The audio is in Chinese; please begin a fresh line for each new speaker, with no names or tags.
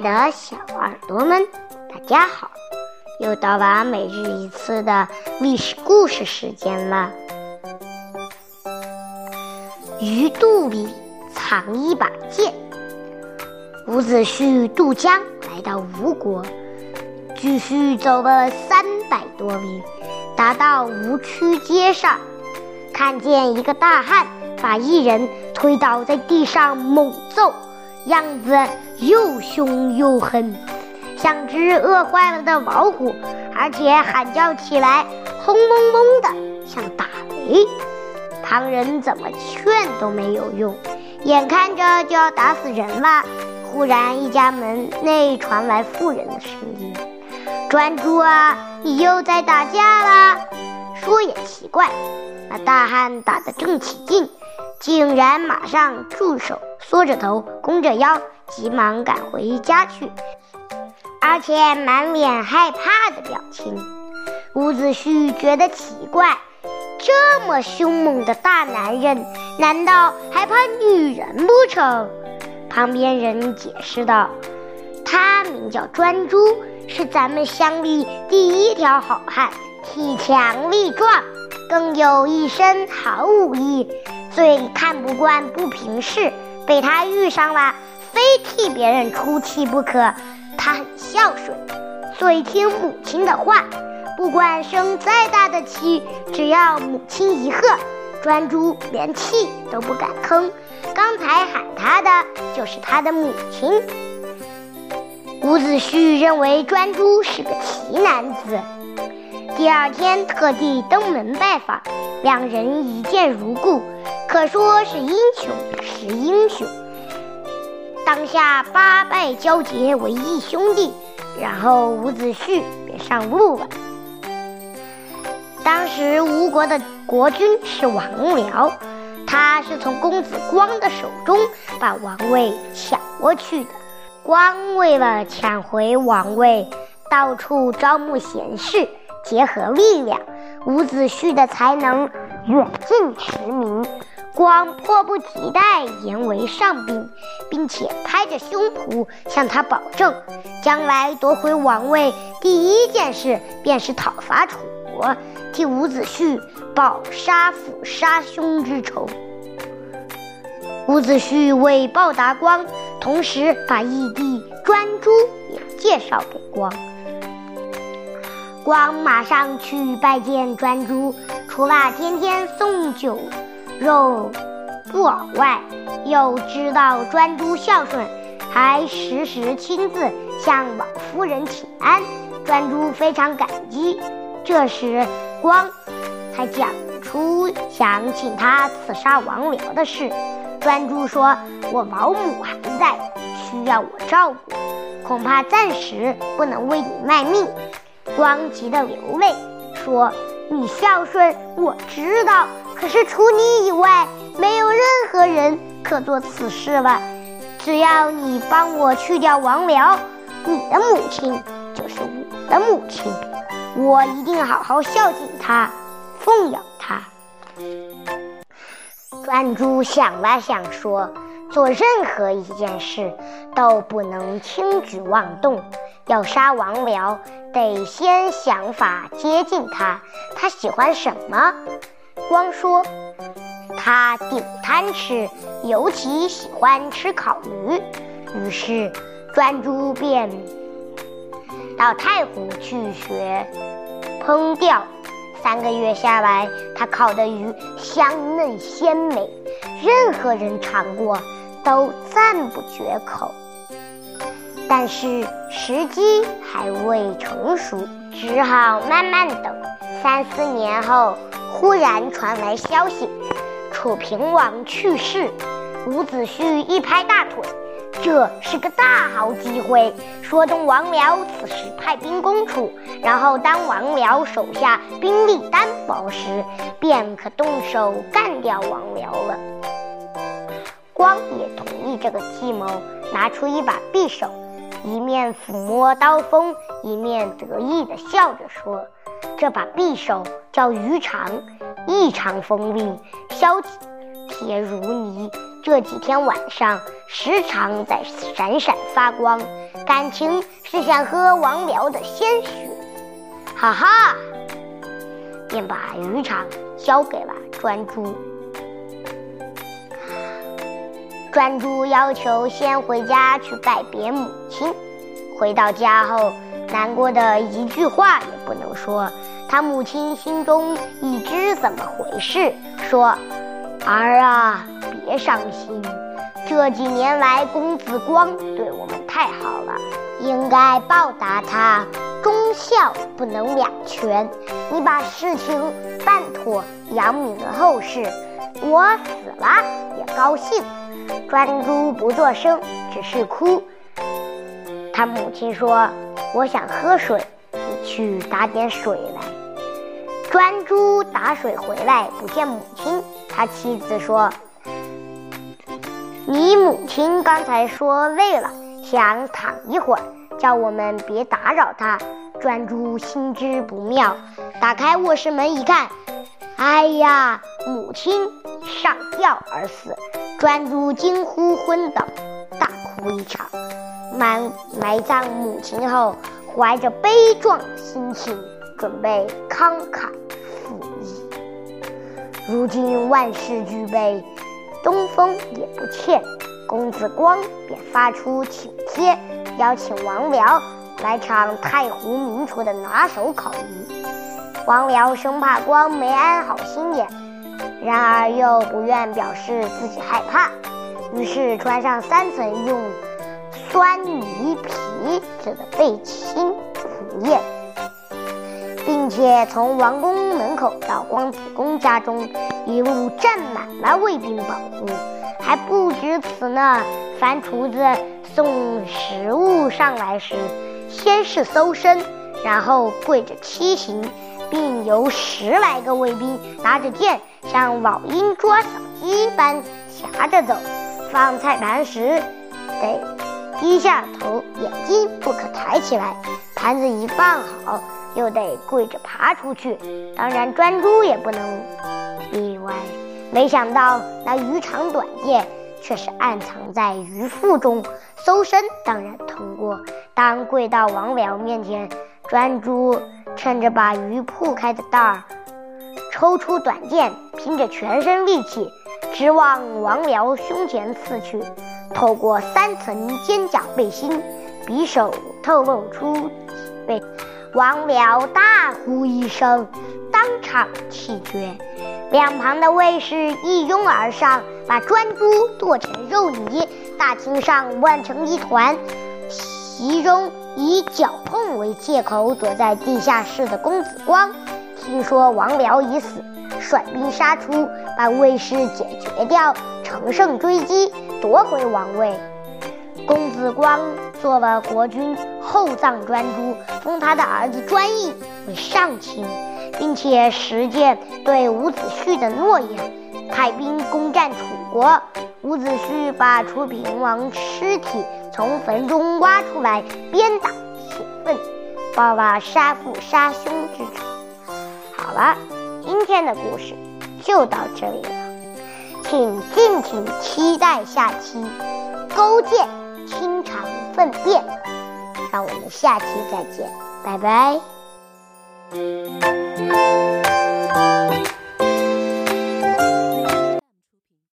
的小耳朵们，大家好！又到了每日一次的历史故事时间了。鱼肚里藏一把剑。伍子胥渡江来到吴国，继续走了三百多里，达到吴区街上，看见一个大汉把一人推倒在地上猛揍。样子又凶又狠，像只饿坏了的老虎，而且喊叫起来轰隆隆的，像打雷。旁人怎么劝都没有用，眼看着就要打死人了。忽然，一家门内传来妇人的声音：“专诸啊，你又在打架了。”说也奇怪，那大汉打得正起劲。竟然马上住手，缩着头，弓着腰，急忙赶回家去，而且满脸害怕的表情。伍子胥觉得奇怪，这么凶猛的大男人，难道还怕女人不成？旁边人解释道：“他名叫专诸，是咱们乡里第一条好汉，体强力壮，更有一身好武艺。”最看不惯不平事，被他遇上了，非替别人出气不可。他很孝顺，最听母亲的话，不管生再大的气，只要母亲一喝，专诸连气都不敢吭。刚才喊他的就是他的母亲。伍子胥认为专诸是个奇男子，第二天特地登门拜访，两人一见如故。可说是英雄是英雄，当下八拜交结为义兄弟，然后伍子胥便上路了。当时吴国的国君是王僚，他是从公子光的手中把王位抢过去的。光为了抢回王位，到处招募贤士，结合力量。伍子胥的才能远近驰名。光迫不及待言为上宾，并且拍着胸脯向他保证，将来夺回王位第一件事便是讨伐楚国，替伍子胥报杀父杀兄之仇。伍子胥为报答光，同时把义弟专诸也介绍给光。光马上去拜见专诸，除了天天送酒。肉布偶外，又知道专诸孝顺，还时时亲自向老夫人请安。专诸非常感激。这时，光才讲出想请他刺杀王僚的事。专诸说：“我老母还在，需要我照顾，恐怕暂时不能为你卖命。”光急得流泪，说：“你孝顺，我知道。”可是除你以外，没有任何人可做此事了。只要你帮我去掉王僚，你的母亲就是我的母亲，我一定好好孝敬她，奉养她。专诸想了想，说：“做任何一件事都不能轻举妄动，要杀王僚，得先想法接近他。他喜欢什么？”光说：“他顶贪吃，尤其喜欢吃烤鱼。”于是专诸便到太湖去学烹调。三个月下来，他烤的鱼香嫩鲜美，任何人尝过都赞不绝口。但是时机还未成熟，只好慢慢等。三四年后。忽然传来消息，楚平王去世。伍子胥一拍大腿，这是个大好机会，说动王僚此时派兵攻楚，然后当王僚手下兵力单薄时，便可动手干掉王僚了。光也同意这个计谋，拿出一把匕首，一面抚摸刀锋，一面得意地笑着说。这把匕首叫鱼肠，异常锋利，削铁如泥，这几天晚上时常在闪闪发光，感情是想喝王辽的鲜血。哈哈，便把渔场交给了专诸。专诸要求先回家去拜别母亲。回到家后，难过的一句话也不能说。他母亲心中已知怎么回事，说：“儿啊。”别伤心，这几年来公子光对我们太好了，应该报答他。忠孝不能两全，你把事情办妥，扬名后世，我死了也高兴。专诸不作声，只是哭。他母亲说：“我想喝水，你去打点水来。”专诸打水回来，不见母亲。他妻子说。你母亲刚才说累了，想躺一会儿，叫我们别打扰她。专诸心知不妙，打开卧室门一看，哎呀，母亲上吊而死。专诸惊呼昏倒，大哭一场。埋埋葬母亲后，怀着悲壮心情，准备慷慨赴义。如今万事俱备。东风也不欠，公子光便发出请帖，邀请王僚来场太湖名厨的拿手烤鱼。王僚生怕光没安好心眼，然而又不愿表示自己害怕，于是穿上三层用酸泥皮制的背心赴宴，并且从王宫门口到光子宫家中。一路站满了卫兵保护，还不止此呢。凡厨子送食物上来时，先是搜身，然后跪着七行，并由十来个卫兵拿着剑，像老鹰捉小鸡般夹着走。放菜盘时，得低下头，眼睛不可抬起来。盘子一放好，又得跪着爬出去。当然，专诸也不能。例外，没想到那鱼肠短剑却是暗藏在鱼腹中，搜身当然通过。当跪到王僚面前，专诸趁着把鱼铺开的袋儿，抽出短剑，拼着全身力气，直往王僚胸前刺去。透过三层尖角背心，匕首透露出背，王辽大呼一声，当场气绝。两旁的卫士一拥而上，把专诸剁成肉泥。大厅上乱成一团，其中以脚痛为借口躲在地下室的公子光，听说王辽已死，率兵杀出，把卫士解决掉，乘胜追击，夺回王位。公子光做了国君，厚葬专诸，封他的儿子专义为上卿。并且实践对伍子胥的诺言，派兵攻占楚国。伍子胥把楚平王尸体从坟中挖出来，鞭打铁粪，报了杀父杀兄之仇。好了，今天的故事就到这里了，请敬请期待下期勾践清肠粪便。让我们下期再见，拜拜。